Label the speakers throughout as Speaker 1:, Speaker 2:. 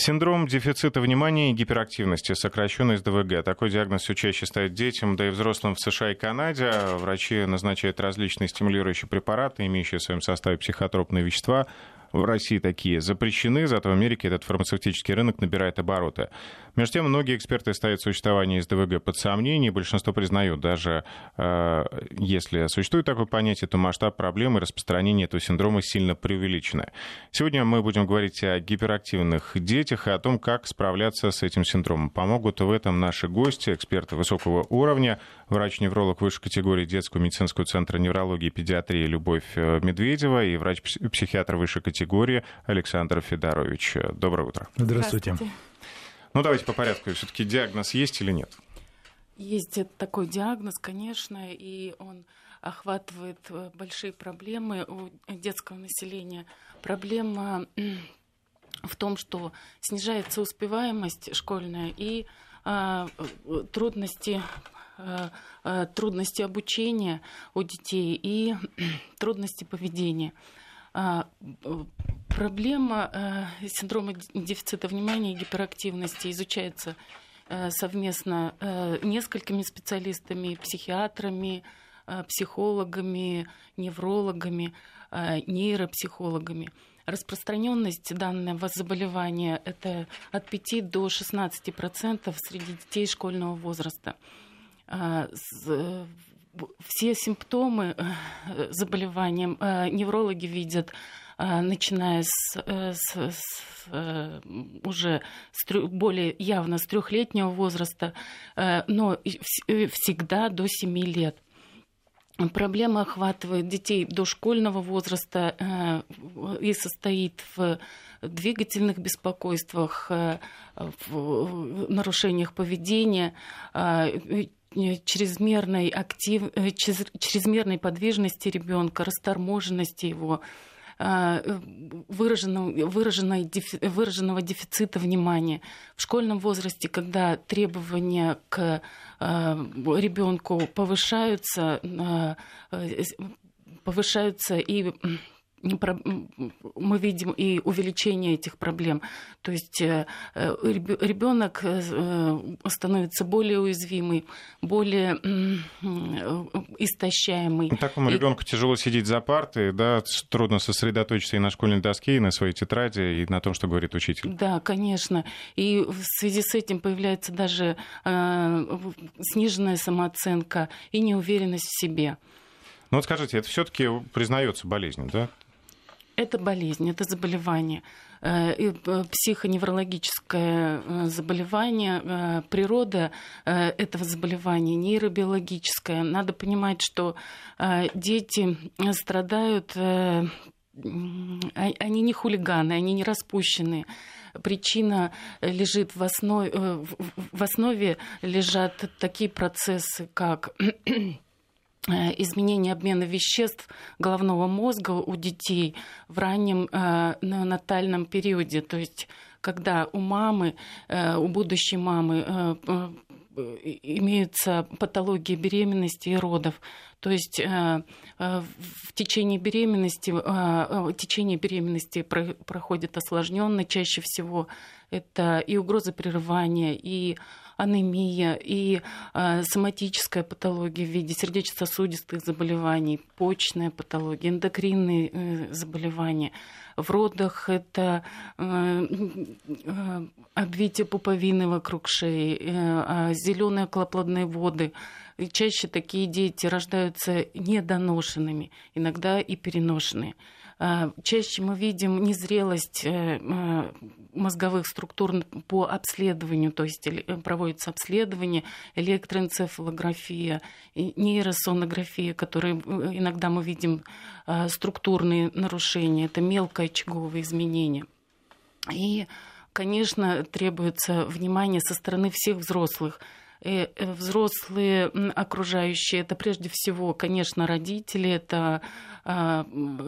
Speaker 1: Синдром дефицита внимания и гиперактивности, сокращенный СДВГ. Такой диагноз все чаще ставят детям, да и взрослым в США и Канаде. Врачи назначают различные стимулирующие препараты, имеющие в своем составе психотропные вещества, в России такие запрещены, зато в Америке этот фармацевтический рынок набирает обороты. Между тем, многие эксперты ставят существование СДВГ под сомнение, большинство признают, даже э, если существует такое понятие, то масштаб проблемы распространения этого синдрома сильно преувеличены. Сегодня мы будем говорить о гиперактивных детях и о том, как справляться с этим синдромом. Помогут в этом наши гости, эксперты высокого уровня, врач-невролог высшей категории детского медицинского центра неврологии и педиатрии Любовь э, Медведева и врач-психиатр высшей категории категории Александр Федорович. Доброе утро.
Speaker 2: Здравствуйте. Здравствуйте.
Speaker 1: Ну, давайте по порядку. Все-таки диагноз есть или нет?
Speaker 2: Есть такой диагноз, конечно, и он охватывает э, большие проблемы у детского населения. Проблема в том, что снижается успеваемость школьная и а, трудности а, а, трудности обучения у детей и трудности поведения. А, проблема э, синдрома дефицита внимания и гиперактивности изучается э, совместно э, несколькими специалистами, психиатрами, психологами, неврологами, нейропсихологами. Распространенность данного заболевания это от 5 до 16 процентов среди детей школьного возраста все симптомы э, заболевания э, неврологи видят э, начиная с, с, с уже с, более явно с трехлетнего возраста, но всегда до 7 лет. Проблема охватывает детей дошкольного возраста и состоит в двигательных беспокойствах, в нарушениях поведения, чрезмерной, актив... Э, чрезмерной подвижности ребенка, расторможенности его, э, выраженного, выраженной, выраженного дефицита внимания. В школьном возрасте, когда требования к ребенку повышаются, повышаются и мы видим и увеличение этих проблем. То есть э, э, ребенок э, становится более уязвимый, более истощаемый.
Speaker 1: Такому ребенку тяжело сидеть за партой, да, трудно сосредоточиться и на школьной доске, и на своей тетради, и на том, что говорит учитель.
Speaker 2: Да, конечно. И в связи с этим появляется даже сниженная самооценка и неуверенность в себе.
Speaker 1: Ну вот скажите, это все-таки признается болезнью, да?
Speaker 2: Это болезнь, это заболевание э, э, психоневрологическое э, заболевание, природа этого заболевания нейробиологическая. Надо понимать, что дети страдают, а, они не хулиганы, они не распущенные. Причина лежит в основе, в основе лежат такие процессы, как изменение обмена веществ головного мозга у детей в раннем э, натальном периоде, то есть когда у мамы, э, у будущей мамы э, э, имеются патологии беременности и родов. То есть э, э, в течение беременности, в течение беременности проходит осложненно чаще всего это и угроза прерывания, и анемия и э, соматическая патология в виде сердечно-сосудистых заболеваний, почечная патология, эндокринные э, заболевания. В родах это э, э, обвитие пуповины вокруг шеи, э, а зеленые околоплодные воды. И чаще такие дети рождаются недоношенными, иногда и переношенные. А, чаще мы видим незрелость э, э, мозговых структур по обследованию, то есть э, проводится обследование, электроэнцефалография, нейросонография, которые иногда мы видим а, структурные нарушения, это мелкоочаговые изменения. И, конечно, требуется внимание со стороны всех взрослых – Э, э, взрослые окружающие, это прежде всего, конечно, родители, это а,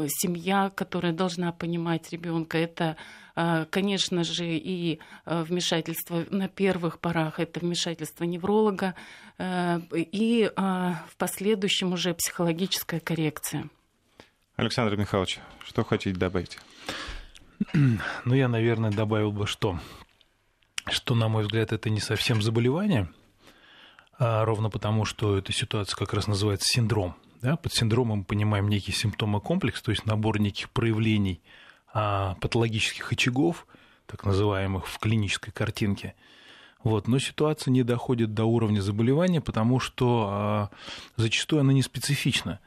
Speaker 2: семья, которая должна понимать ребенка, это, а, конечно же, и а, вмешательство на первых порах, это вмешательство невролога, и в последующем уже психологическая коррекция.
Speaker 1: Александр Михайлович, что хотите добавить?
Speaker 3: Ну, я, наверное, добавил бы, что, что, на мой взгляд, это не совсем заболевание, ровно потому, что эта ситуация как раз называется синдром. Да? Под синдромом мы понимаем некий симптомокомплекс, то есть набор неких проявлений а, патологических очагов, так называемых в клинической картинке. Вот. Но ситуация не доходит до уровня заболевания, потому что а, зачастую она не специфична.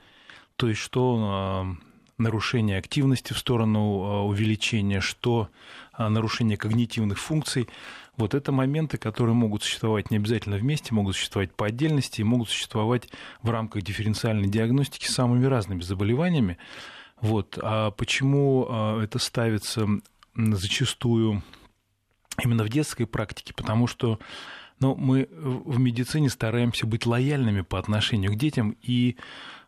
Speaker 3: То есть что а, нарушение активности в сторону а, увеличения, что а, нарушение когнитивных функций. Вот это моменты, которые могут существовать не обязательно вместе, могут существовать по отдельности и могут существовать в рамках дифференциальной диагностики с самыми разными заболеваниями. Вот. А почему а, это ставится зачастую именно в детской практике? Потому что ну, мы в медицине стараемся быть лояльными по отношению к детям и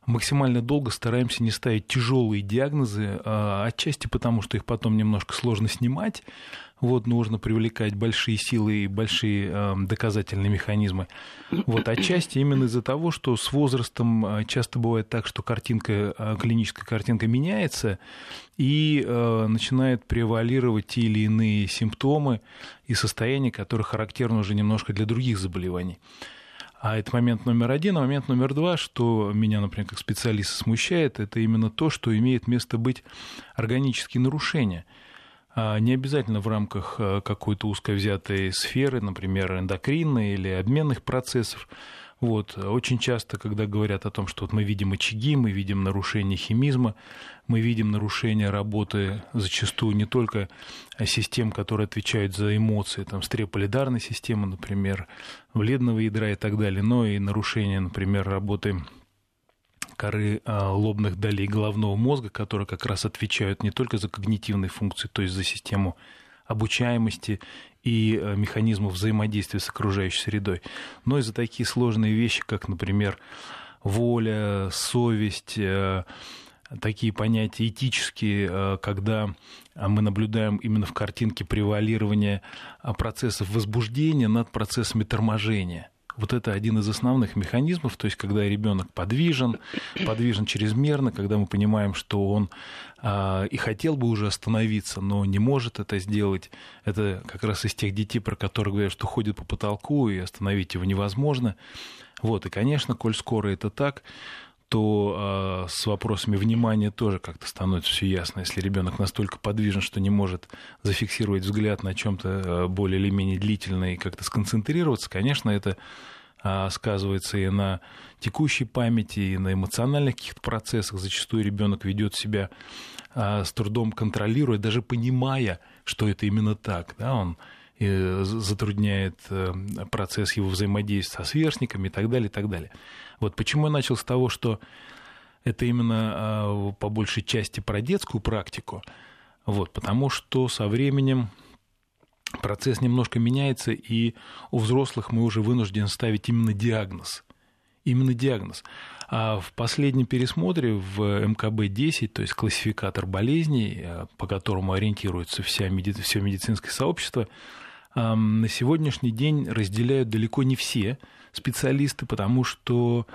Speaker 3: максимально долго стараемся не ставить тяжелые диагнозы, а отчасти потому, что их потом немножко сложно снимать, вот нужно привлекать большие силы и большие э, доказательные механизмы. Вот отчасти именно из-за того, что с возрастом э, часто бывает так, что картинка, клиническая картинка меняется и начинает превалировать те или иные симптомы и состояния, которые характерны уже немножко для других заболеваний. А это момент номер один. А момент номер два, что меня, например, как специалиста смущает, это именно то, что имеет место быть органические нарушения. А не обязательно в рамках э, какой-то узко взятой сферы, например, эндокринной или обменных процессов. Вот. Очень часто, когда говорят о том, что вот мы видим очаги, мы видим нарушение химизма, мы видим нарушение работы зачастую не только систем, которые отвечают за эмоции, там, стреполидарной системы, например, вредного ядра и так далее, но и нарушение, например, работы коры а, лобных долей головного мозга, которые как раз отвечают не только за когнитивные функции, то есть за систему обучаемости и э, механизмов взаимодействия с окружающей средой, но и за такие сложные вещи, как, например, воля, совесть, э, такие понятия этические, э, когда мы наблюдаем именно в картинке превалирования процессов возбуждения над процессами торможения – вот это один из основных механизмов, то есть когда ребенок подвижен, подвижен чрезмерно, когда мы понимаем, что он а, и хотел бы уже остановиться, но не может это сделать. Это как раз из тех детей, про которых говорят, что ходит по потолку и остановить его невозможно. Вот, и, конечно, коль скоро это так, то э, с вопросами внимания тоже как-то становится все ясно. Если ребенок настолько подвижен, что не может зафиксировать взгляд на чем-то э, более или менее длительно и как-то сконцентрироваться, конечно, это э, сказывается и на текущей памяти, и на эмоциональных каких-то процессах. Зачастую ребенок ведет себя э, с трудом контролируя, даже понимая, что это именно так. Да, он затрудняет процесс его взаимодействия со сверстниками и так далее, и так далее. Вот почему я начал с того, что это именно а, по большей части про детскую практику, вот, потому что со временем процесс немножко меняется, и у взрослых мы уже вынуждены ставить именно диагноз. Именно диагноз. А в последнем пересмотре в МКБ-10, то есть классификатор болезней, а, по которому ориентируется вся меди... все медицинское сообщество, на сегодняшний день разделяют далеко не все специалисты, потому что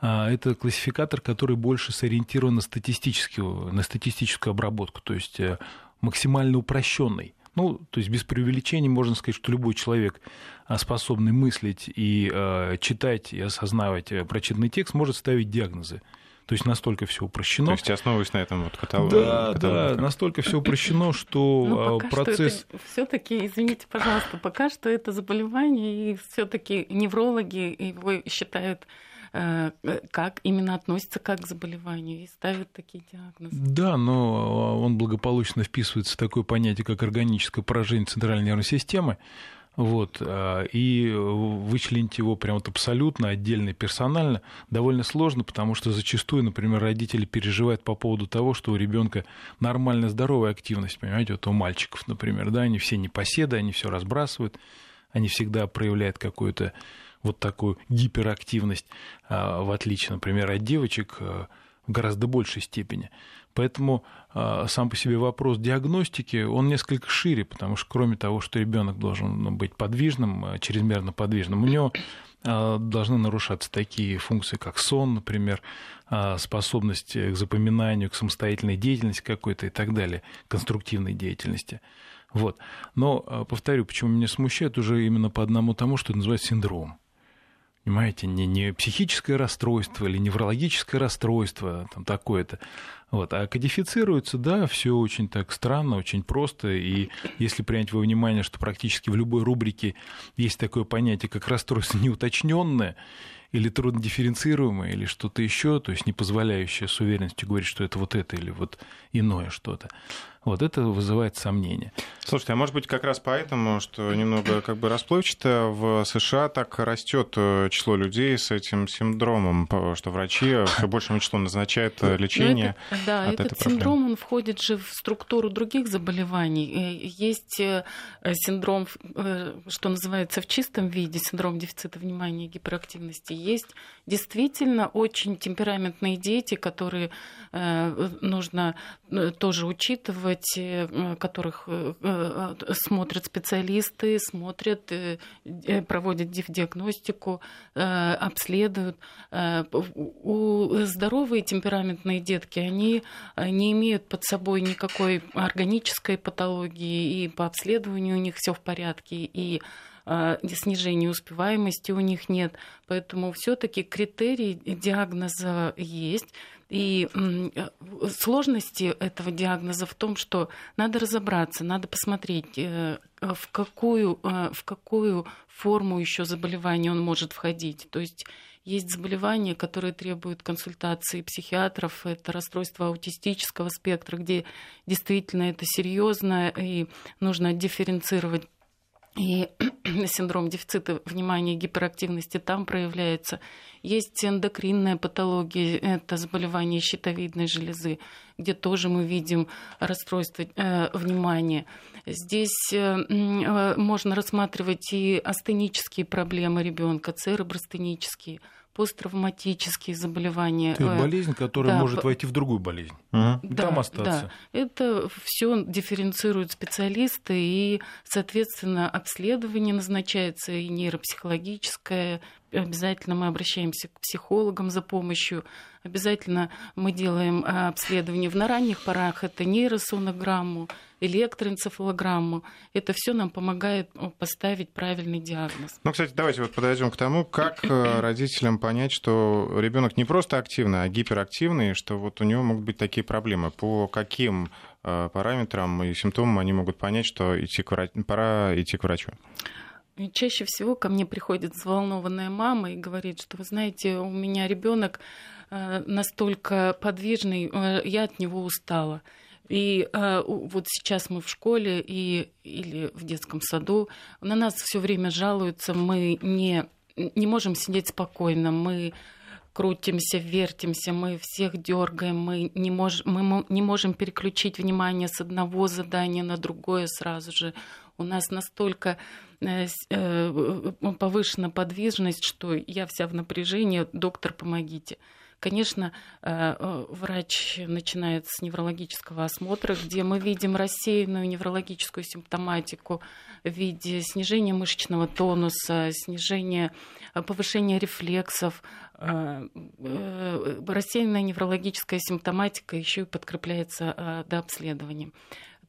Speaker 3: а, это классификатор, который больше сориентирован на статистическую, на статистическую обработку, то есть э, максимально упрощенный. Ну, то есть без преувеличений можно сказать, что любой человек, а, способный мыслить и э, читать и осознавать э, прочитанный текст, может ставить диагнозы. То есть настолько все упрощено. То
Speaker 1: есть основываясь на этом вот каталоге.
Speaker 3: Да, да, настолько все упрощено, что ну, а, процесс.
Speaker 2: Все-таки, извините, пожалуйста, пока что это заболевание, и все-таки неврологи его считают э, как именно относится как к заболеванию и ставят такие диагнозы.
Speaker 3: Да, но он благополучно вписывается в такое понятие, как органическое поражение центральной нервной системы. Вот, а, и вычленить его прям вот абсолютно отдельно, персонально довольно сложно, потому что зачастую, например, родители переживают по поводу того, что у ребенка нормальная здоровая активность, понимаете, вот у мальчиков, например, да, они все непоседы, они все разбрасывают, они всегда проявляют какую-то вот такую гиперактивность, а, в отличие, например, от девочек, а, в гораздо большей степени. Поэтому э, сам по себе вопрос диагностики, он несколько шире, потому что кроме того, что ребенок должен ну, быть подвижным, э, чрезмерно подвижным, у него э, должны нарушаться такие функции, как сон, например, э, способность к запоминанию, к самостоятельной деятельности какой-то и так далее, конструктивной деятельности. Вот. Но, повторю, почему меня смущает уже именно по одному тому, что называется синдром. Понимаете, не, не психическое расстройство или неврологическое расстройство там такое-то. Вот. А кодифицируется, да, все очень так странно, очень просто. И если принять во внимание, что практически в любой рубрике есть такое понятие, как расстройство неуточненное, или труднодифференцируемое, или что-то еще, то есть не позволяющее с уверенностью говорить, что это вот это или вот иное что-то. Вот это вызывает сомнения.
Speaker 1: Слушайте, а может быть как раз поэтому, что немного как бы расплывчато в США так растет э, число людей с этим синдромом, что врачи все большему числу назначают э, лечение.
Speaker 2: Ну, это, да,
Speaker 1: от
Speaker 2: этот
Speaker 1: этой
Speaker 2: синдром
Speaker 1: проблемы.
Speaker 2: он входит же в структуру других заболеваний. Э, Есть синдром, что называется в чистом виде, синдром дефицита внимания и гиперактивности. Есть действительно очень темпераментные дети, которые нужно тоже учитывать которых смотрят специалисты, смотрят, проводят диагностику, обследуют. У здоровые темпераментные детки, они не имеют под собой никакой органической патологии, и по обследованию у них все в порядке, и снижения успеваемости у них нет. Поэтому все-таки критерий диагноза есть. И сложности этого диагноза в том, что надо разобраться, надо посмотреть, э, в какую, э, в какую форму еще заболевания он может входить. То есть есть заболевания, которые требуют консультации психиатров, это расстройство аутистического спектра, где действительно это серьезно и нужно дифференцировать и синдром дефицита внимания и гиперактивности там проявляется. Есть эндокринная патология, это заболевание щитовидной железы, где тоже мы видим расстройство э, внимания. Здесь э, э, можно рассматривать и астенические проблемы ребенка, церебростенические посттравматические заболевания.
Speaker 3: Это болезнь, которая да, может войти в другую болезнь.
Speaker 1: Угу.
Speaker 2: Да,
Speaker 3: там остаться.
Speaker 2: Да. Это все дифференцируют специалисты, и, соответственно, обследование назначается и нейропсихологическое. Обязательно мы обращаемся к психологам за помощью. Обязательно мы делаем обследование в на ранних порах. Это нейросонограмму, электроэнцефалограмму. Это все нам помогает поставить правильный диагноз.
Speaker 1: Ну, кстати, давайте вот подойдем к тому, как э, родителям понять, что ребенок не просто активный, а гиперактивный, что вот у него могут быть такие проблемы. По каким э, параметрам и симптомам они могут понять, что идти к врач... пора идти к врачу?
Speaker 2: Чаще всего ко мне приходит взволнованная мама и говорит, что вы знаете, у меня ребенок э, настолько подвижный, я от него устала. И э, вот сейчас мы в школе и, или в детском саду, на нас все время жалуются, мы не, не можем сидеть спокойно, мы крутимся, вертимся, мы всех дергаем, мы не, мож, мы не можем переключить внимание с одного задания на другое сразу же. У нас настолько э, э, повышена подвижность, что я вся в напряжении, доктор, помогите. Конечно, э, э, врач начинает с неврологического осмотра, где мы видим рассеянную неврологическую симптоматику в виде снижения мышечного тонуса, снижения, э, повышения рефлексов. Рассеянная неврологическая симптоматика еще и подкрепляется до обследования.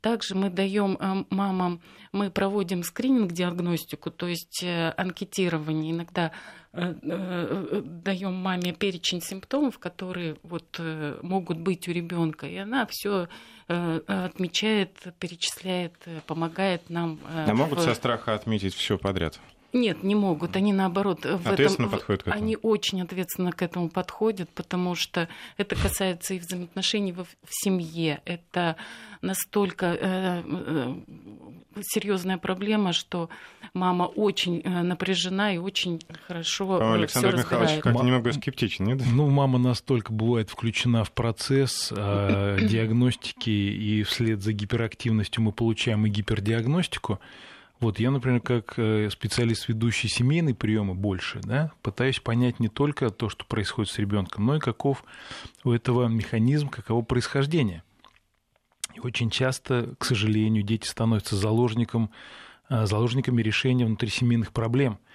Speaker 2: Также мы даем мамам, мы проводим скрининг-диагностику, то есть анкетирование. Иногда Э, э, даем маме перечень симптомов, которые вот э, могут быть у ребенка, и она все отмечает, перечисляет, помогает нам.
Speaker 1: А могут в... со страха отметить все подряд?
Speaker 2: Нет, не могут. Они наоборот в
Speaker 1: ответственно
Speaker 2: этом,
Speaker 1: подходят к этому.
Speaker 2: Они очень ответственно к этому подходят, потому что это касается и взаимоотношений в, в семье. Это настолько э, э, серьезная проблема, что мама очень э, напряжена и очень хорошо
Speaker 1: э, Александр Михайлович как-то немного скептичен, нет?
Speaker 3: Ну, мама настолько бывает включена в процесс э, диагностики, и вслед за гиперактивностью мы получаем и гипердиагностику. Вот я, например, как э, специалист, ведущий семейные приемы больше, да, пытаюсь понять не только то, что происходит с ребенком, но и каков у этого механизм, каково происхождение. И очень часто, к сожалению, дети становятся заложником, э, заложниками решения внутрисемейных проблем –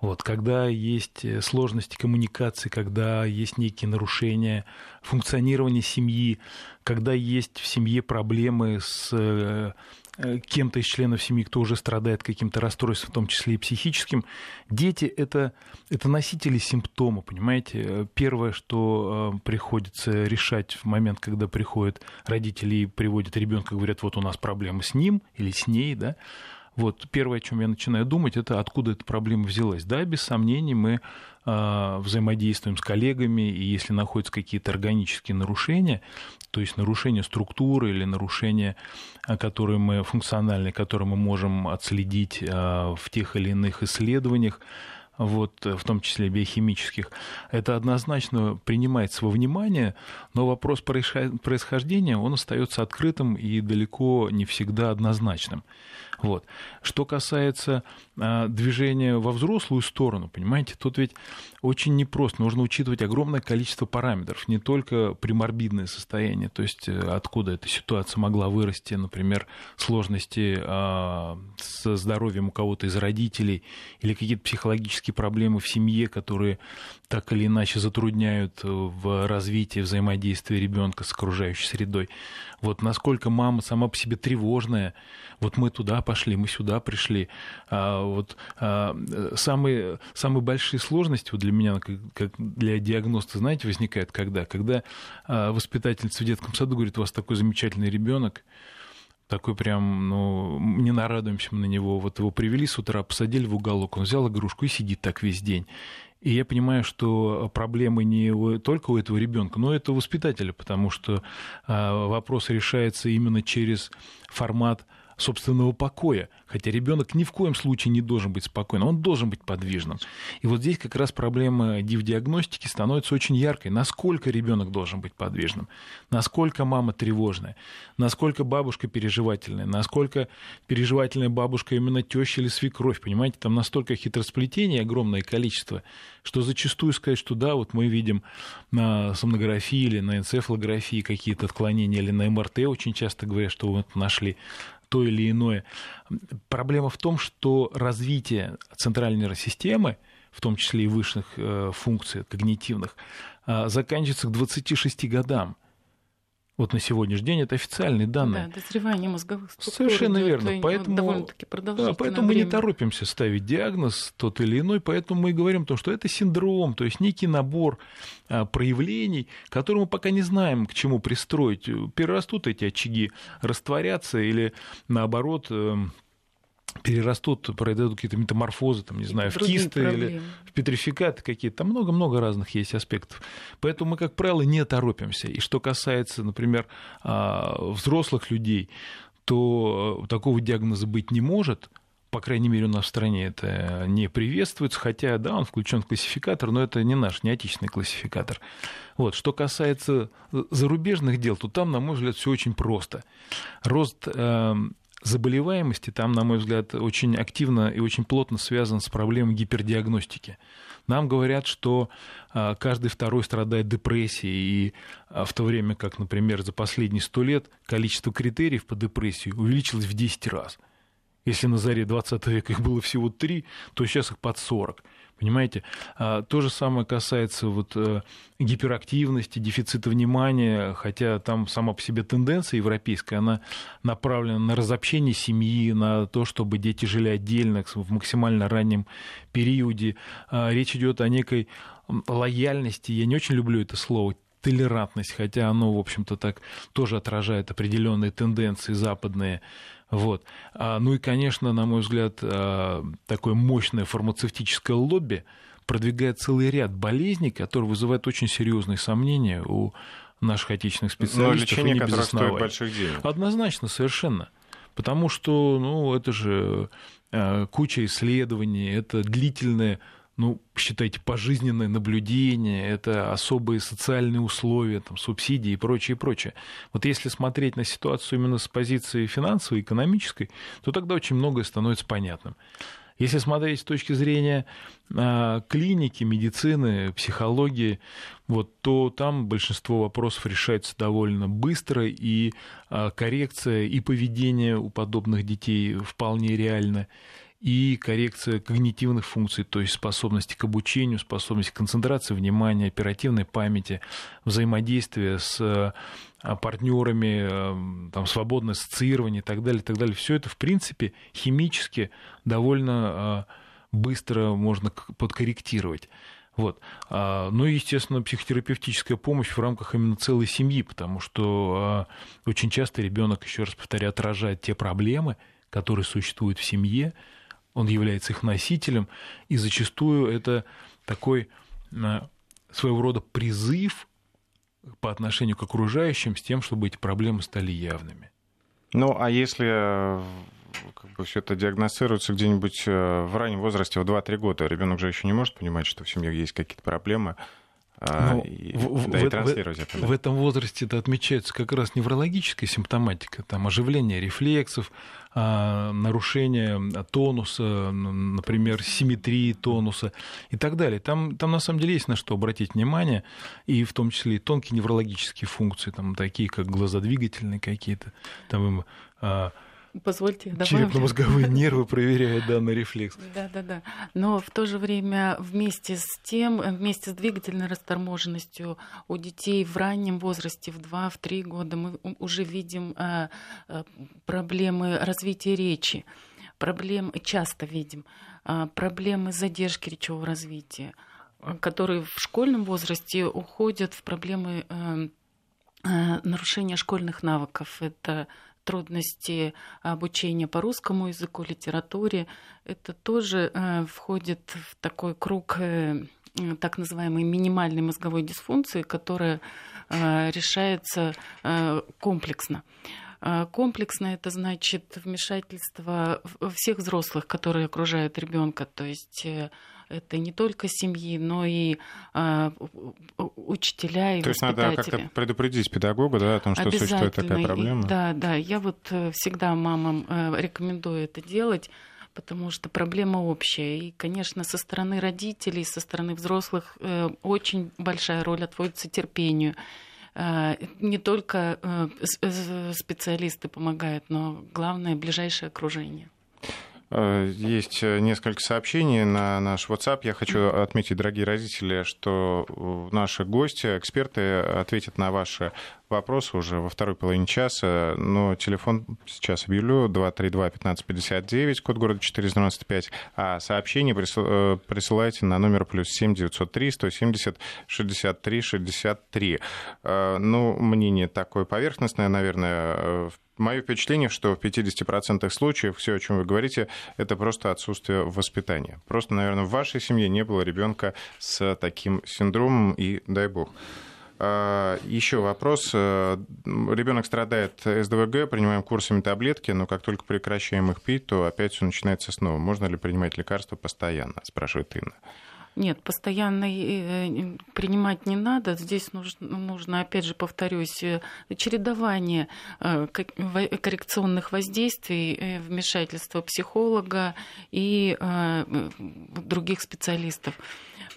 Speaker 3: вот, когда есть э, сложности коммуникации, когда есть некие нарушения функционирования семьи, когда есть в семье проблемы с э, э, кем-то из членов семьи, кто уже страдает каким-то расстройством, в том числе и психическим, дети это, это носители симптома, понимаете? Первое, что приходится решать в момент, когда приходят родители и приводят ребенка, говорят, вот у нас проблема с ним или с ней, да, вот первое, о чем я начинаю думать, это откуда эта проблема взялась. Да, без сомнений, мы э, взаимодействуем с коллегами, и если находятся какие-то органические нарушения, то есть нарушение структуры или нарушения, а, которые мы функциональные, которые мы можем отследить э, в тех или иных исследованиях, вот, в том числе биохимических, это однозначно принимается во внимание, но вопрос происхождения, он остается открытым и далеко не всегда однозначным. Вот. Что касается а, движения во взрослую сторону, понимаете, тут ведь очень непросто. Нужно учитывать огромное количество параметров, не только приморбидное состояние, то есть э, откуда эта ситуация могла вырасти, например, сложности а, со здоровьем у кого-то из родителей или какие-то психологические проблемы в семье, которые так или иначе затрудняют э, в развитии взаимодействия ребенка с окружающей средой. Вот насколько мама сама по себе тревожная, вот мы туда пошли, мы сюда пришли. А вот а, самые, самые большие сложности вот для меня, как, как для диагноста, знаете, возникают когда? Когда а, воспитательница в детском саду говорит, у вас такой замечательный ребенок, такой прям, ну, не нарадуемся мы на него. Вот его привели с утра, посадили в уголок, он взял игрушку и сидит так весь день. И я понимаю, что проблемы не только у этого ребенка, но и у воспитателя, потому что а, вопрос решается именно через формат собственного покоя. Хотя ребенок ни в коем случае не должен быть спокойным, он должен быть подвижным. И вот здесь как раз проблема див-диагностики становится очень яркой. Насколько ребенок должен быть подвижным, насколько мама тревожная, насколько бабушка переживательная, насколько переживательная бабушка именно теща или свекровь. Понимаете, там настолько хитросплетений огромное количество, что зачастую сказать, что да, вот мы видим на сомнографии или на энцефалографии какие-то отклонения, или на МРТ очень часто говорят, что вот нашли то или иное. Проблема в том, что развитие центральной нервной системы, в том числе и высших э, функций когнитивных, э, заканчивается к 26 годам. Вот на сегодняшний день это официальные данные.
Speaker 2: Да, дозревание мозговых структур.
Speaker 3: Совершенно верно. Поэтому, да, поэтому мы не торопимся ставить диагноз тот или иной, поэтому мы и говорим то, что это синдром, то есть некий набор а, проявлений, которые мы пока не знаем, к чему пристроить. Перерастут эти очаги, растворятся или наоборот эм, перерастут, произойдут какие-то метаморфозы, там, не знаю, в кисты проблемы. или в петрификаты какие-то. Там много-много разных есть аспектов. Поэтому мы, как правило, не торопимся. И что касается, например, а, взрослых людей, то такого диагноза быть не может. По крайней мере, у нас в стране это не приветствуется, хотя, да, он включен в классификатор, но это не наш, не отечественный классификатор. Вот. Что касается зарубежных дел, то там, на мой взгляд, все очень просто. Рост эм, заболеваемости там, на мой взгляд, очень активно и очень плотно связан с проблемой гипердиагностики. Нам говорят, что а, каждый второй страдает депрессией, и а, в то время как, например, за последние сто лет количество критериев по депрессии увеличилось в 10 раз. Если на заре 20 века их было всего 3, то сейчас их под 40. Понимаете? А, то же самое касается вот э, гиперактивности, дефицита внимания, хотя там сама по себе тенденция европейская, она направлена на разобщение семьи, на то, чтобы дети жили отдельно в максимально раннем периоде. А, речь идет о некой лояльности, я не очень люблю это слово, толерантность, хотя оно, в общем-то, так тоже отражает определенные тенденции западные вот. А, ну и, конечно, на мой взгляд, а, такое мощное фармацевтическое лобби продвигает целый ряд болезней, которые вызывают очень серьезные сомнения у наших отечественных специалистов. Но
Speaker 1: лечение, которое стоит больших денег.
Speaker 3: Однозначно, совершенно. Потому что, ну, это же а, куча исследований, это длительное ну, считайте, пожизненное наблюдение, это особые социальные условия, там, субсидии и прочее, прочее. Вот если смотреть на ситуацию именно с позиции финансовой, экономической, то тогда очень многое становится понятным. Если смотреть с точки зрения э, клиники, медицины, психологии, вот, то там большинство вопросов решается довольно быстро, и э, коррекция и поведение у подобных детей вполне реальна и коррекция когнитивных функций, то есть способности к обучению, способности к концентрации внимания, оперативной памяти, взаимодействия с э, партнерами, э, там, свободное ассоциирование и так далее, и так далее. Все это, в принципе, химически довольно э, быстро можно подкорректировать. Вот. А, ну и, естественно, психотерапевтическая помощь в рамках именно целой семьи, потому что очень часто ребенок, еще раз повторяю, отражает те проблемы, которые существуют в семье, он является их носителем, и зачастую это такой э, своего рода призыв по отношению к окружающим с тем, чтобы эти проблемы стали явными.
Speaker 1: Ну, а если э, как бы все это диагностируется где-нибудь э, в раннем возрасте, в 2-3 года, ребенок же еще не может понимать, что в семье есть какие-то проблемы,
Speaker 3: а, ну, и, в, да, в, и транслировать в, это. Да. В этом возрасте это отмечается как раз неврологическая симптоматика, там оживление рефлексов, а, нарушение тонуса, например, симметрии тонуса и так далее. Там, там на самом деле есть на что обратить внимание, и в том числе и тонкие неврологические функции, там, такие как глазодвигательные какие-то, там, а,
Speaker 2: Позвольте, добавлю.
Speaker 3: Черепно-мозговые нервы проверяют данный рефлекс.
Speaker 2: Да, да, да. Но в то же время вместе с тем, вместе с двигательной расторможенностью у детей в раннем возрасте, в 2-3 года, мы уже видим э, э, проблемы развития речи, проблем, часто видим, э, проблемы задержки речевого развития, которые в школьном возрасте уходят в проблемы нарушения школьных навыков. Это трудности обучения по русскому языку, литературе. Это тоже э, входит в такой круг э, так называемой минимальной мозговой дисфункции, которая э, решается комплексно. Комплексно это значит вмешательство всех взрослых, которые окружают ребенка, то есть это не только семьи, но и э, учителя и
Speaker 1: То есть надо как-то предупредить педагога да, о том, что существует такая проблема?
Speaker 2: И, да, да. Я вот э, всегда мамам э, рекомендую это делать потому что проблема общая. И, конечно, со стороны родителей, со стороны взрослых э, очень большая роль отводится терпению. Не только специалисты помогают, но главное ближайшее окружение.
Speaker 1: Э, есть э, несколько сообщений на наш WhatsApp. Я хочу отметить, дорогие родители, что э, наши гости, эксперты ответят на ваши вопросы уже во второй половине часа. Но телефон сейчас объявлю 232-1559, код города 495. А сообщение присылайте на номер плюс 7 903 170 63 63. Ну, мнение такое поверхностное, наверное, мое впечатление, что в 50% случаев все, о чем вы говорите, это просто отсутствие воспитания. Просто, наверное, в вашей семье не было ребенка с таким синдромом, и дай бог. А, Еще вопрос. Э, Ребенок страдает СДВГ, принимаем курсами таблетки, но как только прекращаем их пить, то опять все начинается снова. Можно ли принимать лекарства постоянно, спрашивает Инна.
Speaker 2: Нет, постоянно э, принимать не надо. Здесь нужно, нужно опять же, повторюсь, э, чередование э, коррекционных воздействий, вмешательства психолога и других специалистов.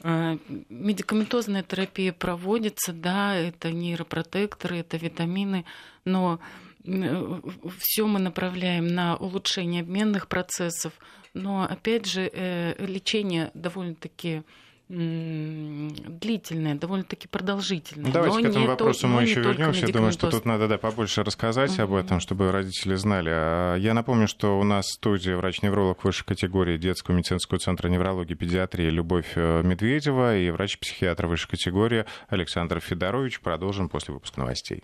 Speaker 2: Медикаментозная терапия проводится, да, это нейропротекторы, это витамины, но все мы направляем на улучшение обменных процессов, но опять же э, лечение довольно-таки длительное, довольно-таки продолжительное.
Speaker 1: Ну, давайте но к этому вопросу то, мы еще вернемся. Я думаю, что тут надо да, побольше рассказать mm-hmm. об этом, чтобы родители знали. А я напомню, что у нас в студии врач-невролог высшей категории детского медицинского центра неврологии и педиатрии Любовь э, Медведева и врач-психиатр высшей категории Александр Федорович. Продолжим после выпуска новостей.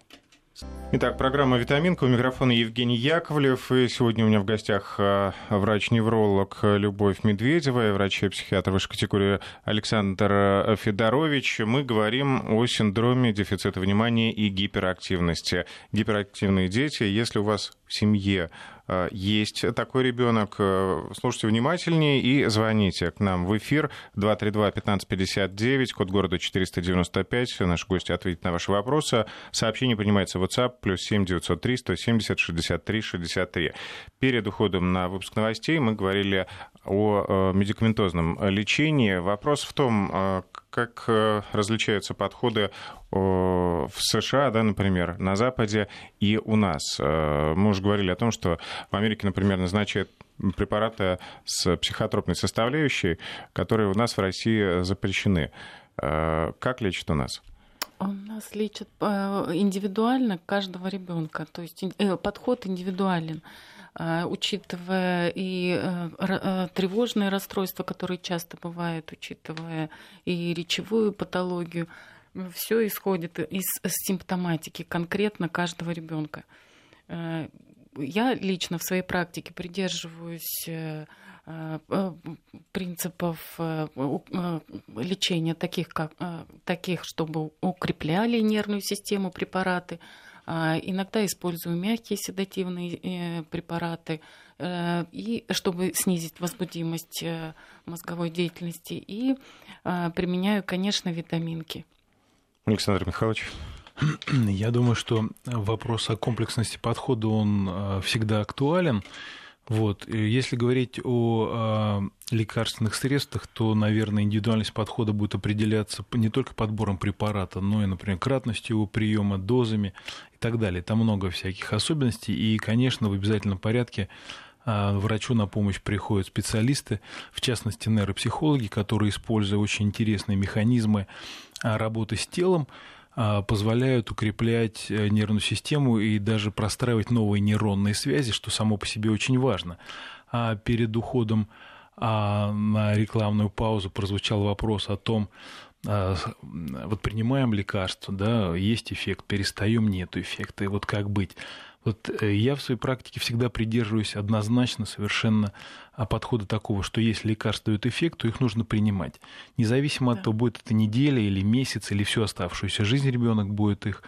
Speaker 1: Итак, программа «Витаминка». У микрофона Евгений Яковлев. И сегодня у меня в гостях э, врач-невролог Любовь Медведева и врач-психиатр высшей категории Александр Федорович. Мы говорим о синдроме дефицита внимания и гиперактивности. Гиперактивные дети, если у вас в семье есть такой ребенок, э, слушайте внимательнее и звоните к нам в эфир 232-1559, код города 495. Наши гости ответят на ваши вопросы. Сообщение принимается в WhatsApp плюс 7 903 170 63 63. Перед уходом на выпуск новостей мы говорили о э, медикаментозном лечении. Вопрос в том, как различаются подходы в США, да, например, на Западе и у нас. Мы уже говорили о том, что в Америке, например, назначают препараты с психотропной составляющей, которые у нас в России запрещены. Э, как лечат у нас?
Speaker 2: У нас лечат э, индивидуально каждого ребенка, то есть э, подход индивидуален учитывая и тревожные расстройства, которые часто бывают, учитывая и речевую патологию, все исходит из симптоматики конкретно каждого ребенка я лично в своей практике придерживаюсь э, э, принципов э, лечения таких, как, таких, чтобы укрепляли нервную систему препараты. А, иногда использую мягкие седативные препараты, и чтобы снизить возбудимость мозговой деятельности. И применяю, конечно, витаминки.
Speaker 1: Александр Михайлович.
Speaker 3: Я думаю, что вопрос о комплексности подхода, он э, всегда актуален. Вот. Если говорить о э, лекарственных средствах, то, наверное, индивидуальность подхода будет определяться не только подбором препарата, но и, например, кратностью его приема, дозами и так далее. Там много всяких особенностей. И, конечно, в обязательном порядке э, врачу на помощь приходят специалисты, в частности, нейропсихологи, которые, используя очень интересные механизмы работы с телом, а, позволяют укреплять э, нервную систему и даже простраивать новые нейронные связи, что само по себе очень важно. А перед уходом а, на рекламную паузу прозвучал вопрос о том, а, вот принимаем лекарство, да, есть эффект, перестаем, нет эффекта, и вот как быть. Вот э, я в своей практике всегда придерживаюсь однозначно совершенно а, подхода такого, что если лекарства дают эффект, то их нужно принимать. Независимо да. от того, будет это неделя или месяц, или всю оставшуюся жизнь ребенок будет их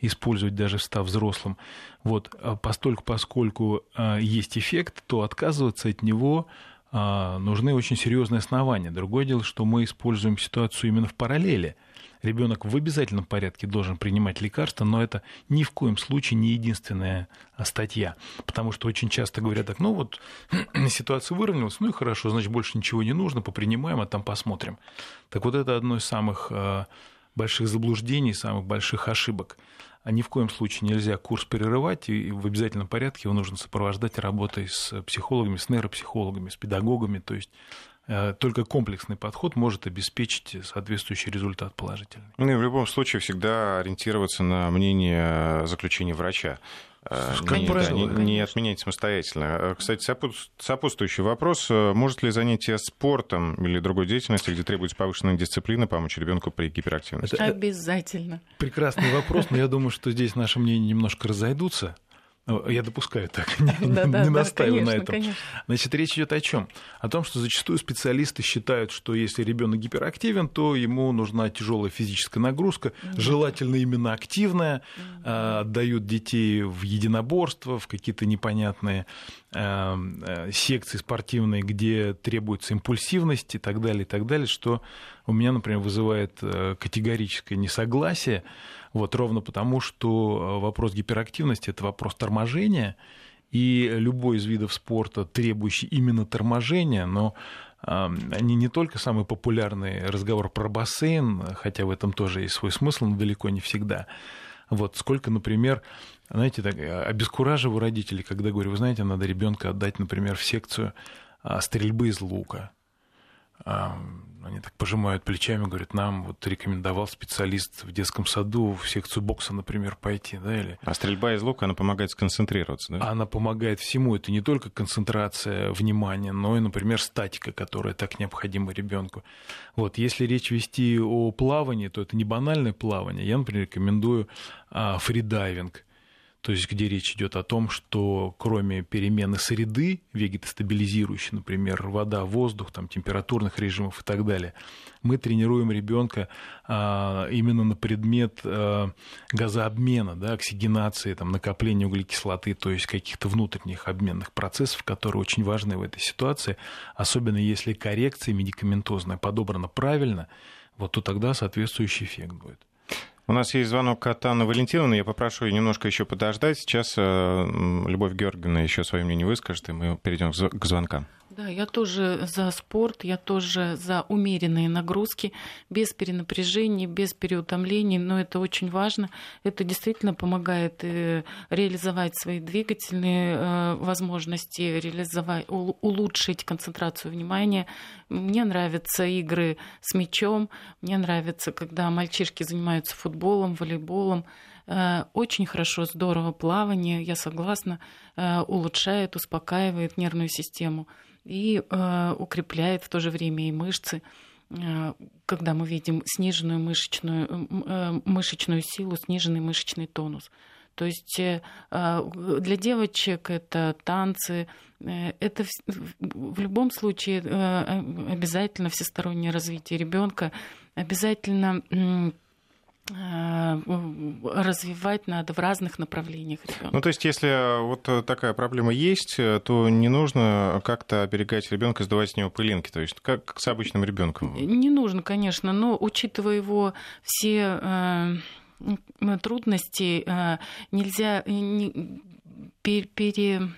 Speaker 3: использовать, даже став взрослым. Вот, а постольку, поскольку а, есть эффект, то отказываться от него нужны очень серьезные основания. Другое дело, что мы используем ситуацию именно в параллели – ребенок в обязательном порядке должен принимать лекарства, но это ни в коем случае не единственная а, статья. Потому что очень часто говорят так, ну вот ситуация выровнялась, ну и хорошо, значит больше ничего не нужно, попринимаем, а там посмотрим. Так вот это одно из самых а, больших заблуждений, самых больших ошибок. А ни в коем случае нельзя курс перерывать, и в обязательном порядке его нужно сопровождать работой с психологами, с нейропсихологами, с педагогами, то есть Э, только комплексный подход может обеспечить соответствующий результат положительный.
Speaker 1: Ну и в любом случае всегда ориентироваться на мнение заключения врача. Э, как не, правило, да, не, не отменять самостоятельно. Э, кстати, сопутствующий вопрос. Может ли занятие спортом или другой деятельностью, где требуется повышенная дисциплина, помочь ребенку при гиперактивности?
Speaker 2: Это Обязательно.
Speaker 3: Прекрасный вопрос, но я думаю, что здесь наши мнения немножко разойдутся. Ну, я допускаю так, не, да, не да, настаиваю конечно, на этом. Конечно. Значит, речь идет о чем? О том, что зачастую специалисты считают, что если ребенок гиперактивен, то ему нужна тяжелая физическая нагрузка, mm-hmm. желательно именно активная, mm-hmm. отдают детей в единоборство, в какие-то непонятные э, э, секции спортивные, где требуется импульсивность и так далее, и так далее, что у меня, например, вызывает категорическое несогласие. Вот, ровно потому, что э, вопрос гиперактивности – это вопрос торможения, и любой из видов спорта, требующий именно торможения, но они не только самый популярный разговор про бассейн, хотя в этом тоже есть свой смысл, но далеко не всегда. Вот сколько, например, знаете, так, э, обескураживаю родителей, когда говорю, вы знаете, надо ребенка отдать, например, в секцию а, стрельбы из лука. Они так пожимают плечами, говорят, нам вот рекомендовал специалист в детском саду в секцию бокса, например, пойти, да, или...
Speaker 1: А стрельба из лука, она помогает сконцентрироваться, да?
Speaker 3: Она помогает всему. Это не только концентрация внимания, но и, например, статика, которая так необходима ребенку. Вот, если речь вести о плавании, то это не банальное плавание. Я, например, рекомендую а, фридайвинг то есть где речь идет о том, что кроме перемены среды, вегетостабилизирующей, например, вода, воздух, там, температурных режимов и так далее, мы тренируем ребенка а, именно на предмет а, газообмена, да, оксигенации, там, накопления углекислоты, то есть каких-то внутренних обменных процессов, которые очень важны в этой ситуации, особенно если коррекция медикаментозная подобрана правильно, вот то тогда соответствующий эффект будет.
Speaker 1: У нас есть звонок от Анны Валентиновны. Я попрошу ее немножко еще подождать. Сейчас э, Любовь Георгиевна еще свое мнение выскажет, и мы перейдем к звонкам.
Speaker 2: Да, я тоже за спорт, я тоже за умеренные нагрузки, без перенапряжения, без переутомлений, но это очень важно. Это действительно помогает э, реализовать свои двигательные э, возможности, реализовать, улучшить концентрацию внимания. Мне нравятся игры с мячом, мне нравится, когда мальчишки занимаются футболом, волейболом. Э, очень хорошо, здорово плавание, я согласна, улучшает, успокаивает нервную систему и э, укрепляет в то же время и мышцы э, когда мы видим сниженную мышечную, э, мышечную силу, сниженный мышечный тонус. То есть для девочек это танцы, это в любом случае обязательно всестороннее развитие ребенка, обязательно Э, развивать надо в разных направлениях ребенка.
Speaker 1: Ну, то есть, если э, вот э, такая проблема есть, то не нужно как-то оберегать ребенка, сдавать с него пылинки, то есть как с обычным ребенком.
Speaker 2: Не нужно, конечно, но учитывая его все э, трудности, э, нельзя не, пере...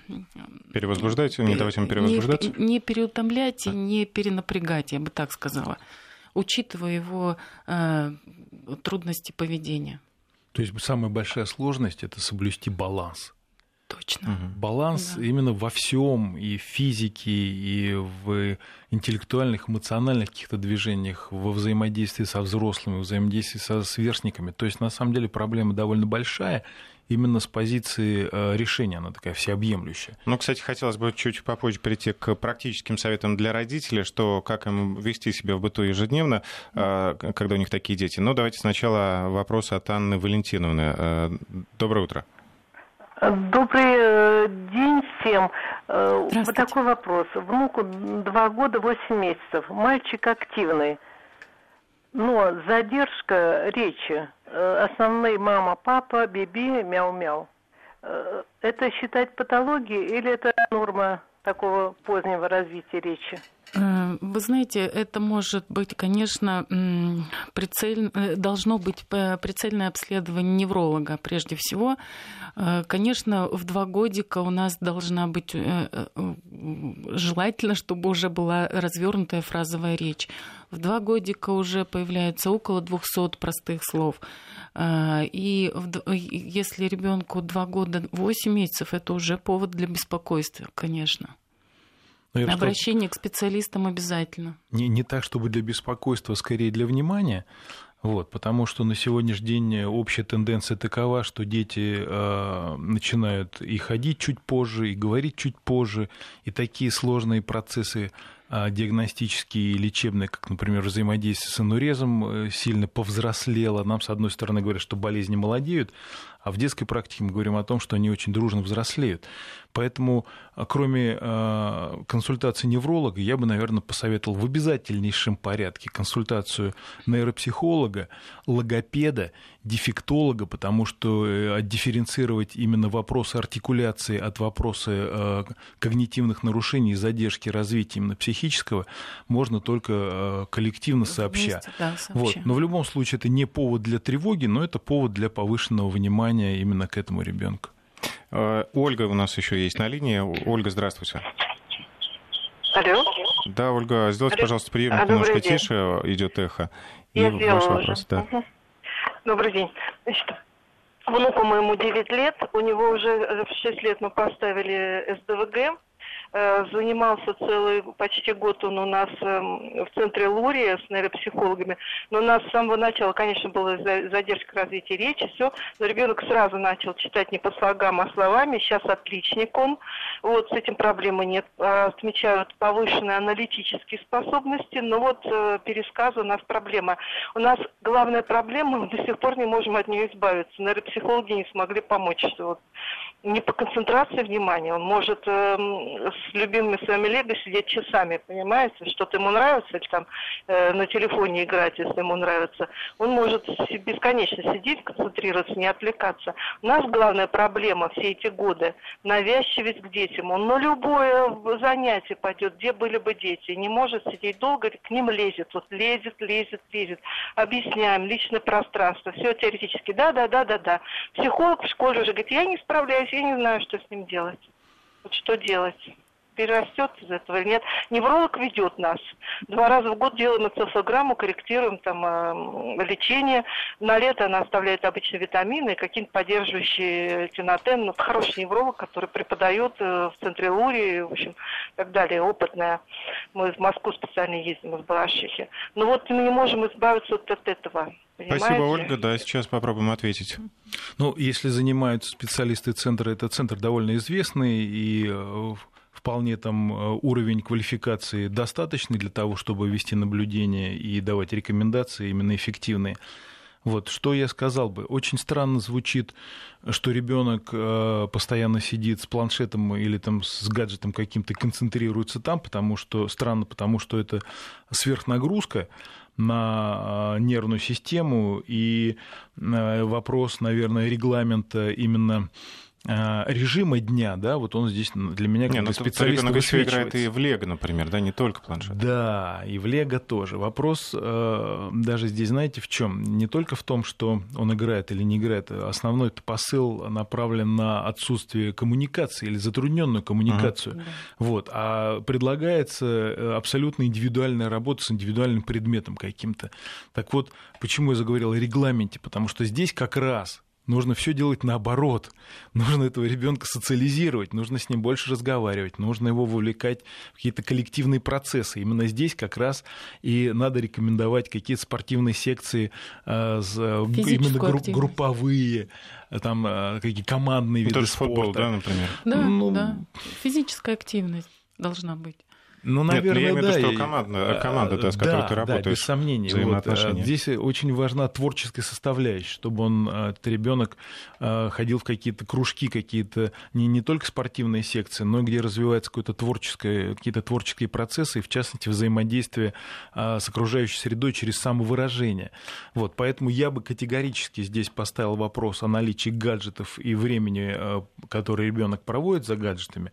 Speaker 1: Перевозбуждать, не давать ему перевозбуждаться?
Speaker 2: Не, не переутомлять и не перенапрягать, я бы так сказала учитывая его э, трудности поведения.
Speaker 3: То есть самая большая сложность это соблюсти баланс.
Speaker 2: Точно.
Speaker 3: Угу. Баланс да. именно во всем, и в физике, и в интеллектуальных, эмоциональных каких-то движениях, во взаимодействии со взрослыми, во взаимодействии со сверстниками. То есть, на самом деле, проблема довольно большая, именно с позиции э, решения, она такая всеобъемлющая.
Speaker 1: Ну, кстати, хотелось бы чуть попозже перейти к практическим советам для родителей, что как им вести себя в быту ежедневно, э, когда у них такие дети. Но давайте сначала вопрос от Анны Валентиновны. Э, доброе утро.
Speaker 4: Добрый день всем. Вот такой вопрос. Внуку два года восемь месяцев. Мальчик активный. Но задержка речи, э, основные мама, папа, биби, мяу-мяу. Э, это считать патологией или это норма такого позднего развития речи?
Speaker 2: Э, вы знаете, это может быть, конечно, прицель... Э, должно быть прицельное обследование невролога прежде всего. Э, конечно, в два годика у нас должна быть желательно, чтобы уже была развернутая фразовая речь. В два годика уже появляется около 200 простых слов. И если ребенку два года 8 месяцев, это уже повод для беспокойства, конечно. Но ну, Обращение что... к специалистам обязательно.
Speaker 3: Не, не так, чтобы для беспокойства, скорее для внимания. Вот, потому что на сегодняшний день общая тенденция такова, что дети э, начинают и ходить чуть позже, и говорить чуть позже, и такие сложные процессы диагностические и лечебные, как, например, взаимодействие с инурезом, э, сильно повзрослело. Нам, с одной стороны, говорят, что болезни молодеют, а в детской практике мы говорим о том, что они очень дружно взрослеют. Поэтому, а, кроме э, консультации невролога, я бы, наверное, посоветовал в обязательнейшем порядке консультацию нейропсихолога, логопеда, дефектолога, потому что э, отдифференцировать именно вопросы артикуляции от вопроса э, когнитивных нарушений и задержки развития именно психического можно только э, коллективно сообща. Вместе, да, вот. Но в любом случае это не повод для тревоги, но это повод для повышенного внимания именно к этому ребенку.
Speaker 1: Э, Ольга у нас еще есть на линии. Ольга, здравствуйте.
Speaker 4: Алло.
Speaker 1: Да, Ольга, сделайте, Алло. пожалуйста, приемник а, немножко день. тише, идет эхо.
Speaker 4: Я и ваш вопрос, да. Угу. Добрый день. Значит, внуку моему 9 лет, у него уже в 6 лет мы поставили СДВГ. Э, занимался целый почти год он у нас эм, в центре Лурия с нейропсихологами, но у нас с самого начала, конечно, была задержка развития речи, все, но ребенок сразу начал читать не по слогам, а словами, сейчас отличник он, вот с этим проблемы нет, а, отмечают повышенные аналитические способности, но вот э, пересказы у нас проблема. У нас главная проблема, мы до сих пор не можем от нее избавиться, нейропсихологи не смогли помочь, вот не по концентрации внимания. Он может э, с любимыми своими лего сидеть часами, понимаете? Что-то ему нравится, или там э, на телефоне играть, если ему нравится. Он может бесконечно сидеть, концентрироваться, не отвлекаться. У нас главная проблема все эти годы – навязчивость к детям. Он на любое занятие пойдет, где были бы дети. Не может сидеть долго, к ним лезет. Вот лезет, лезет, лезет. Объясняем, личное пространство, все теоретически. Да, да, да, да, да. Психолог в школе уже говорит, я не справляюсь я не знаю, что с ним делать. Вот что делать? Перерастет из этого или нет. Невролог ведет нас. Два раза в год делаем эцефалограмму, корректируем там э, лечение. На лето она оставляет обычно витамины, какие-нибудь поддерживающие тинотен. Ну, хороший невролог, который преподает э, в центре Лури, в общем, и так далее, опытная. Мы в Москву специально ездим из Балашихи. Но вот мы не можем избавиться вот от этого.
Speaker 1: Понимаете? Спасибо, Ольга. Да, сейчас попробуем ответить.
Speaker 3: Ну, если занимаются специалисты центра, это центр довольно известный, и э, вполне там э, уровень квалификации достаточный для того, чтобы вести наблюдение и давать рекомендации именно эффективные. Вот, что я сказал бы? Очень странно звучит, что ребенок э, постоянно сидит с планшетом или там с гаджетом каким-то концентрируется там, потому что странно, потому что это сверхнагрузка на а, нервную систему, и э, вопрос, наверное, регламента именно Э, режима дня, да, вот он здесь для меня как
Speaker 1: ну, специалист ребенок еще играет и в Лего, например, да, не только планшет.
Speaker 3: Да, и в Лего тоже. Вопрос э, даже здесь, знаете, в чем? Не только в том, что он играет или не играет. Основной -то посыл направлен на отсутствие коммуникации или затрудненную коммуникацию. Uh-huh. Вот. А предлагается э, абсолютно индивидуальная работа с индивидуальным предметом каким-то. Так вот, почему я заговорил о регламенте? Потому что здесь как раз нужно все делать наоборот. Нужно этого ребенка социализировать, нужно с ним больше разговаривать, нужно его вовлекать в какие-то коллективные процессы. Именно здесь как раз и надо рекомендовать какие-то спортивные секции, э, именно групп, групповые, там э, какие командные ну, виды
Speaker 1: Тоже спорта. футбол, да, например?
Speaker 2: Да, ну, да. Физическая активность должна быть.
Speaker 3: Ну, наверное, Нет, я имею
Speaker 1: да. в виду, что команда, команда та, с которой да, ты работаешь. Да, без
Speaker 3: сомнений. Вот, э, здесь очень важна творческая составляющая, чтобы он, э, этот ребенок э, ходил в какие-то кружки, какие-то не, не только спортивные секции, но где развивается какое-то творческое, какие-то творческие процессы, и в частности взаимодействие с окружающей средой через самовыражение. Вот, поэтому я бы категорически здесь поставил вопрос о наличии гаджетов и времени, которое ребенок проводит за гаджетами.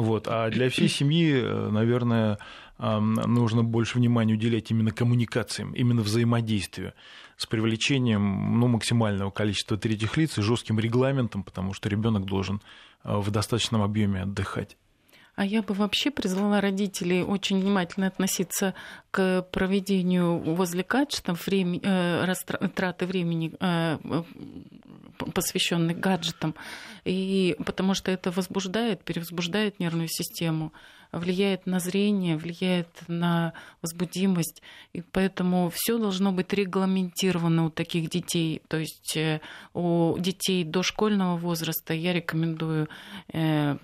Speaker 3: Вот. А для всей семьи, э, наверное, нужно больше внимания уделять именно коммуникациям, именно взаимодействию с привлечением ну, максимального количества третьих лиц и жестким регламентом, потому что ребенок должен э, в достаточном объеме отдыхать.
Speaker 2: А я бы вообще призвала родителей очень внимательно относиться к проведению возле гаджетов времени, э, траты времени, э, посвященных гаджетам, и потому что это возбуждает, перевозбуждает нервную систему влияет на зрение, влияет на возбудимость. И поэтому все должно быть регламентировано у таких детей. То есть э, у детей дошкольного возраста я рекомендую э,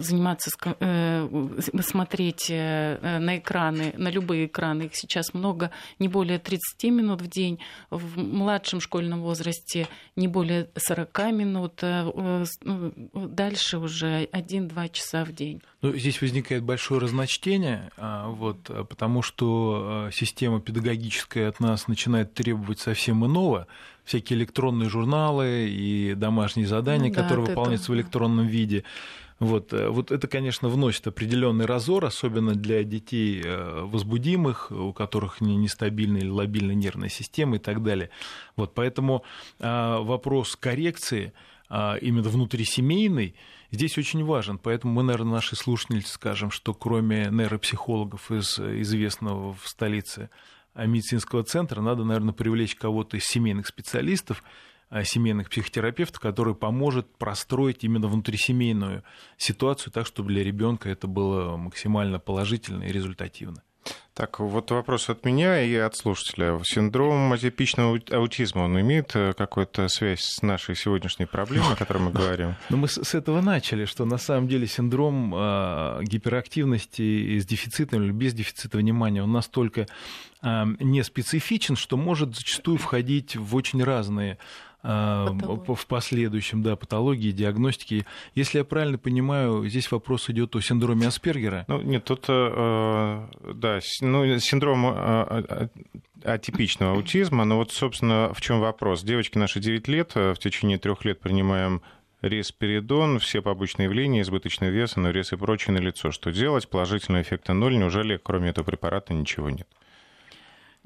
Speaker 2: заниматься, э, смотреть на экраны, на любые экраны. Их сейчас много, не более 30 минут в день. В младшем школьном возрасте не более 40 минут. Ну, дальше уже 1-2 часа в день.
Speaker 3: Ну, здесь возникает большое разночтение, а, вот, потому что а, система педагогическая от нас начинает требовать совсем иного, всякие электронные журналы и домашние задания, ну, да, которые выполняются это... в электронном виде. Вот, вот это, конечно, вносит определенный разор, особенно для детей возбудимых, у которых нестабильная или лобильная нервная система и так далее. Вот, поэтому а, вопрос коррекции именно внутрисемейный, здесь очень важен. Поэтому мы, наверное, наши слушатели скажем, что кроме нейропсихологов из известного в столице медицинского центра, надо, наверное, привлечь кого-то из семейных специалистов, Э, семейных психотерапевтов, который поможет простроить именно внутрисемейную ситуацию так, чтобы для ребенка это было максимально положительно и результативно.
Speaker 1: Так, вот вопрос от меня и от слушателя. Синдром атипичного аутизма, он имеет э, какую-то связь с нашей сегодняшней проблемой, о которой мы говорим?
Speaker 3: Ну, мы с этого начали, что на самом деле синдром э, гиперактивности с дефицитом или без дефицита внимания, он настолько не специфичен, что может зачастую входить в очень разные Патология. в последующем, да, патологии, диагностики. Если я правильно понимаю, здесь вопрос идет о синдроме Аспергера.
Speaker 1: Ну, нет, тут, э, да, ну, синдром э, атипичного аутизма, но вот, собственно, в чем вопрос? Девочки наши 9 лет, э, в течение трех лет принимаем респеридон, все побочные явления, избыточный вес, анурез и прочее на лицо. Что делать? Положительного эффекта ноль. Неужели кроме этого препарата ничего нет?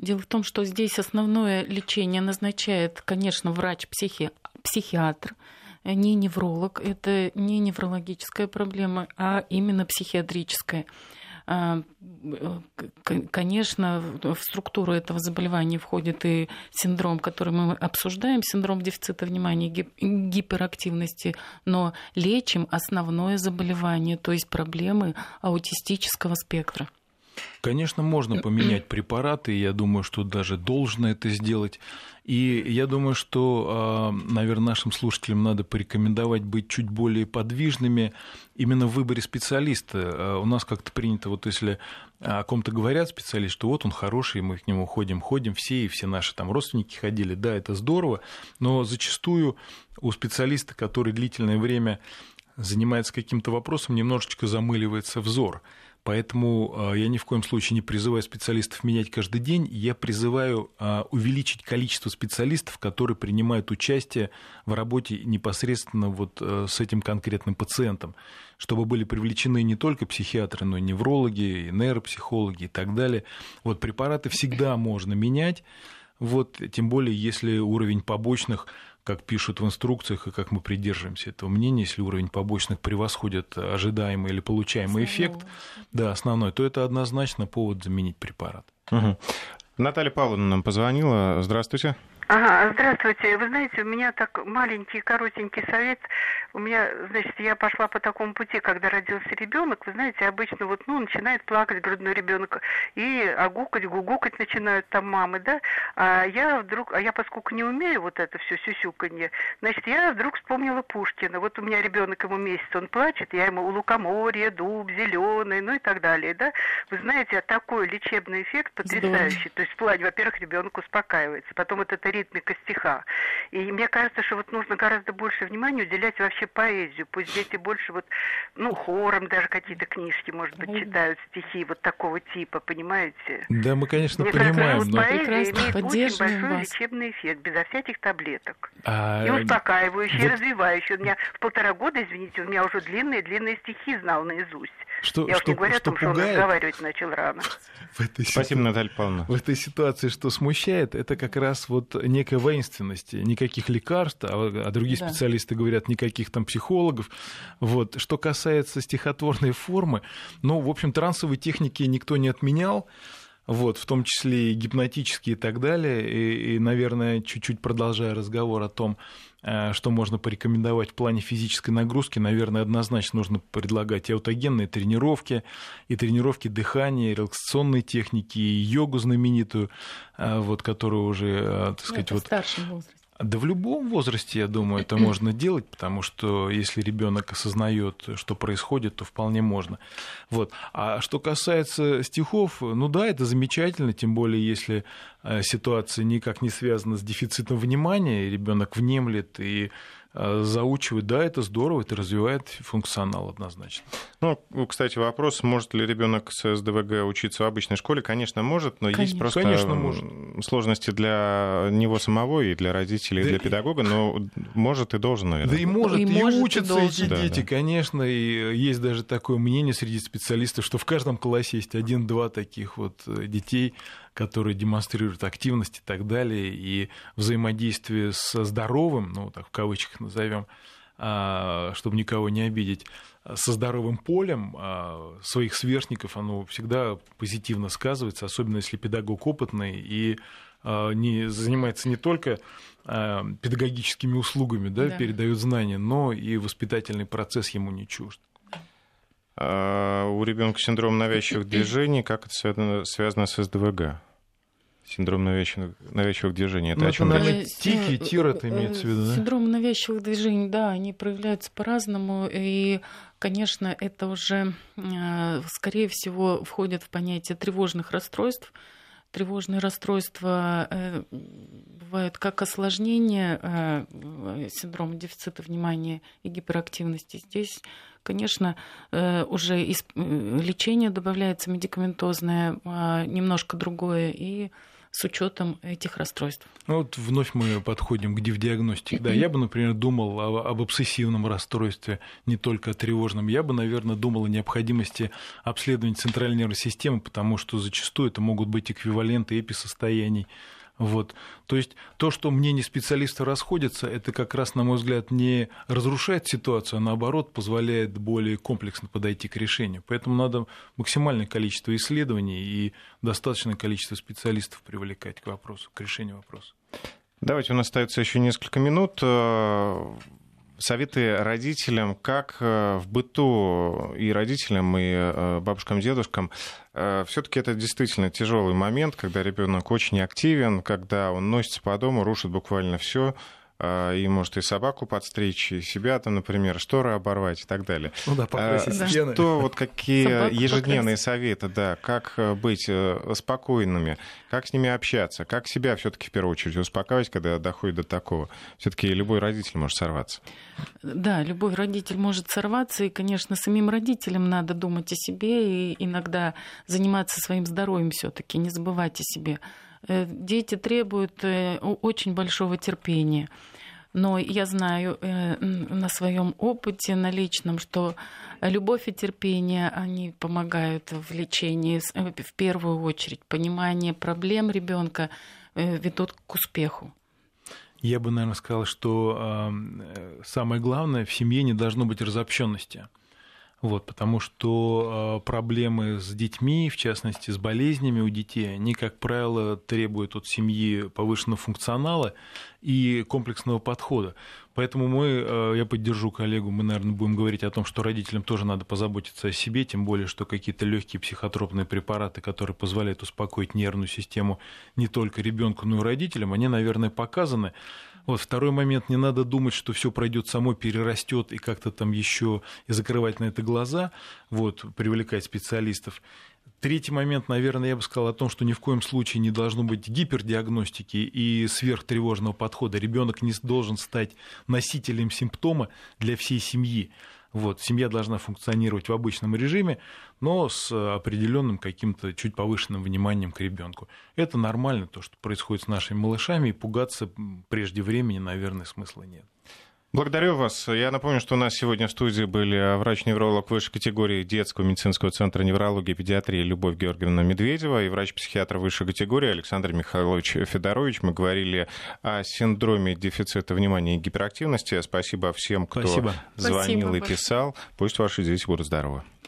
Speaker 2: Дело в том, что здесь основное лечение назначает, конечно, врач-психиатр, не невролог. Это не неврологическая проблема, а именно психиатрическая. А, конечно, в структуру этого заболевания входит и синдром, который мы обсуждаем, синдром дефицита внимания и гиперактивности, но лечим основное заболевание, то есть проблемы аутистического спектра.
Speaker 3: Конечно, можно поменять препараты, я думаю, что даже должно это сделать. И я думаю, что, а, наверное, нашим слушателям надо порекомендовать быть чуть более подвижными именно в выборе специалиста. А, у нас как-то принято, вот если о ком-то говорят специалист, что вот он хороший, мы к нему ходим, ходим все, и все наши там родственники ходили, да, это здорово, но зачастую у специалиста, который длительное время занимается каким-то вопросом, немножечко замыливается взор. Поэтому а, я ни в коем случае не призываю специалистов менять каждый день. Я призываю а, увеличить количество специалистов, которые принимают участие в работе непосредственно вот э, с этим конкретным пациентом, чтобы были привлечены не только психиатры, но и неврологи, и нейропсихологи и так далее. Вот препараты всегда можно менять. Вот, тем более, если уровень побочных как пишут в инструкциях и как мы придерживаемся этого мнения, если уровень побочных превосходит ожидаемый или получаемый основной. эффект, да, основной, то это однозначно повод заменить препарат.
Speaker 1: Угу. Наталья Павловна нам позвонила. Здравствуйте.
Speaker 5: Ага, здравствуйте. Вы знаете, у меня так маленький, коротенький совет. У меня, значит, я пошла по такому пути, когда родился ребенок. Вы знаете, обычно вот, ну, начинает плакать грудной ребенок и огукать, гугукать начинают там мамы, да. А я вдруг, а я поскольку не умею вот это все сюсюканье, значит, я вдруг вспомнила Пушкина. Вот у меня ребенок ему месяц, он плачет, я ему лукоморье, дуб, зеленый, ну и так далее, да. Вы знаете, такой лечебный эффект потрясающий. Здорово. То есть плач, во-первых, ребенок успокаивается, потом вот это ритмика стиха. И мне кажется, что вот нужно гораздо больше внимания уделять вообще поэзию. Пусть дети больше вот, ну, хором даже какие-то книжки, может быть, читают стихи вот такого типа, понимаете?
Speaker 3: Да, мы, конечно, мне понимаем.
Speaker 5: Кажется, но... поэзия имеет очень большой вас. лечебный эффект, безо всяких таблеток. А... И успокаивающий, вот... и развивающий. У меня в полтора года, извините, у меня уже длинные-длинные стихи знал наизусть. Что, Я что, уж не говорю что о том, пугает? что он разговаривать начал рано.
Speaker 1: В этой Спасибо, ситуации, Наталья Павловна.
Speaker 3: В этой ситуации, что смущает, это как раз вот некая воинственность. Никаких лекарств, а, а другие да. специалисты говорят, никаких там психологов. Вот. Что касается стихотворной формы, ну, в общем, трансовые техники никто не отменял вот, в том числе и гипнотические и так далее. И, и наверное, чуть-чуть продолжая разговор о том, что можно порекомендовать в плане физической нагрузки, наверное, однозначно нужно предлагать и аутогенные тренировки, и тренировки дыхания, и релаксационные техники, и йогу знаменитую, э, вот, которую уже, э, так сказать,
Speaker 2: Это вот... в старшем возрасте.
Speaker 3: Да в любом возрасте, я думаю, это можно делать, потому что если ребенок осознает, что происходит, то вполне можно. Вот. А что касается стихов, ну да, это замечательно, тем более если э, ситуация никак не связана с дефицитом внимания, и ребенок внемлет и Э, заучивать, да, это здорово, это развивает функционал однозначно.
Speaker 1: Ну, кстати, вопрос, может ли ребенок с СДВГ учиться в обычной школе? Конечно, может, но конечно. есть просто Конечно, может. сложности для него самого и для родителей, да и для педагога, но может и должен, наверное.
Speaker 3: Да и может, и, и может, учатся и эти да, дети, да. конечно, и есть даже такое мнение среди специалистов, что в каждом классе есть один-два таких вот э, детей, которые демонстрируют активность и так далее, и взаимодействие со здоровым, ну, так в кавычках назовем, а, чтобы никого не обидеть, со здоровым полем а, своих сверстников, оно всегда позитивно сказывается, особенно если педагог опытный и не, занимается не только педагогическими услугами, да, да. передает знания, но и воспитательный процесс ему не чужд.
Speaker 1: А у ребенка синдром навязчивых движений, как это связано, связано с СДВГ? Синдром навязчивых, навязчивых движений. Это ну, о чем
Speaker 3: это тики, тир это имеется в виду, да?
Speaker 2: Синдром навязчивых движений, да, они проявляются по-разному. И, конечно, это уже, э, скорее всего, входит в понятие тревожных расстройств. Тревожные расстройства э, бывают как осложнение э, синдрома дефицита внимания и гиперактивности. Здесь конечно, э, уже э, лечения добавляется медикаментозное, а, немножко другое, и с учетом этих расстройств.
Speaker 3: Ну вот вновь мы подходим к диагностике. Да, я бы, например, думал об, об обсессивном расстройстве, не только о тревожном. Я бы, наверное, думал о необходимости обследования центральной нервной системы, потому что зачастую это могут быть эквиваленты эписостояний вот. То есть то, что мнения специалистов расходятся, это как раз, на мой взгляд, не разрушает ситуацию, а наоборот позволяет более комплексно подойти к решению. Поэтому надо максимальное количество исследований и достаточное количество специалистов привлекать к вопросу, к решению вопроса.
Speaker 1: Давайте, у нас остается еще несколько минут советы родителям, как э, в быту и родителям, и э, бабушкам, дедушкам. Э, Все-таки это действительно тяжелый момент, когда ребенок очень активен, когда он носится по дому, рушит буквально все и может и собаку подстричь, и себя там, например, шторы оборвать и так далее.
Speaker 3: Ну да, покрасить а, стены.
Speaker 1: Что, вот какие Собаку ежедневные покрасить. советы, да, как э, быть э, спокойными, как с ними общаться, как себя все таки в первую очередь успокаивать, когда доходит до такого. все таки любой родитель может сорваться.
Speaker 2: Да, любой родитель может сорваться, и, конечно, самим родителям надо думать о себе и иногда заниматься своим здоровьем все таки не забывать о себе. Э, дети требуют очень большого терпения. Но я знаю э, на своем опыте, на личном, что любовь и терпение, они помогают в лечении э, в первую очередь. Понимание проблем ребенка э, ведут к успеху.
Speaker 3: Я бы, наверное, сказал, что самое главное в семье не должно быть разобщенности. Вот, потому что э, проблемы с детьми, в частности с болезнями у детей, они, как правило, требуют от семьи повышенного функционала и комплексного подхода. Поэтому мы, э, я поддержу коллегу, мы, наверное, будем говорить о том, что родителям тоже надо позаботиться о себе, тем более, что какие-то легкие психотропные препараты, которые позволяют успокоить нервную систему не только ребенку, но и родителям, они, наверное, показаны. Вот второй момент, не надо думать, что все пройдет само, перерастет и как-то там еще и закрывать на это глаза, вот, привлекать специалистов. Третий момент, наверное, я бы сказал о том, что ни в коем случае не должно быть гипердиагностики и сверхтревожного подхода. Ребенок не должен стать носителем симптома для всей семьи. Вот, семья должна функционировать в обычном режиме, но с определенным каким-то чуть повышенным вниманием к ребенку. Это нормально, то, что происходит с нашими малышами, и пугаться прежде времени, наверное, смысла нет.
Speaker 1: Благодарю вас. Я напомню, что у нас сегодня в студии были врач-невролог высшей категории детского медицинского центра неврологии и педиатрии Любовь Георгиевна Медведева и врач-психиатр высшей категории Александр Михайлович Федорович. Мы говорили о синдроме дефицита внимания и гиперактивности. Спасибо всем, кто Спасибо. звонил Спасибо и писал. Пусть ваши дети будут здоровы.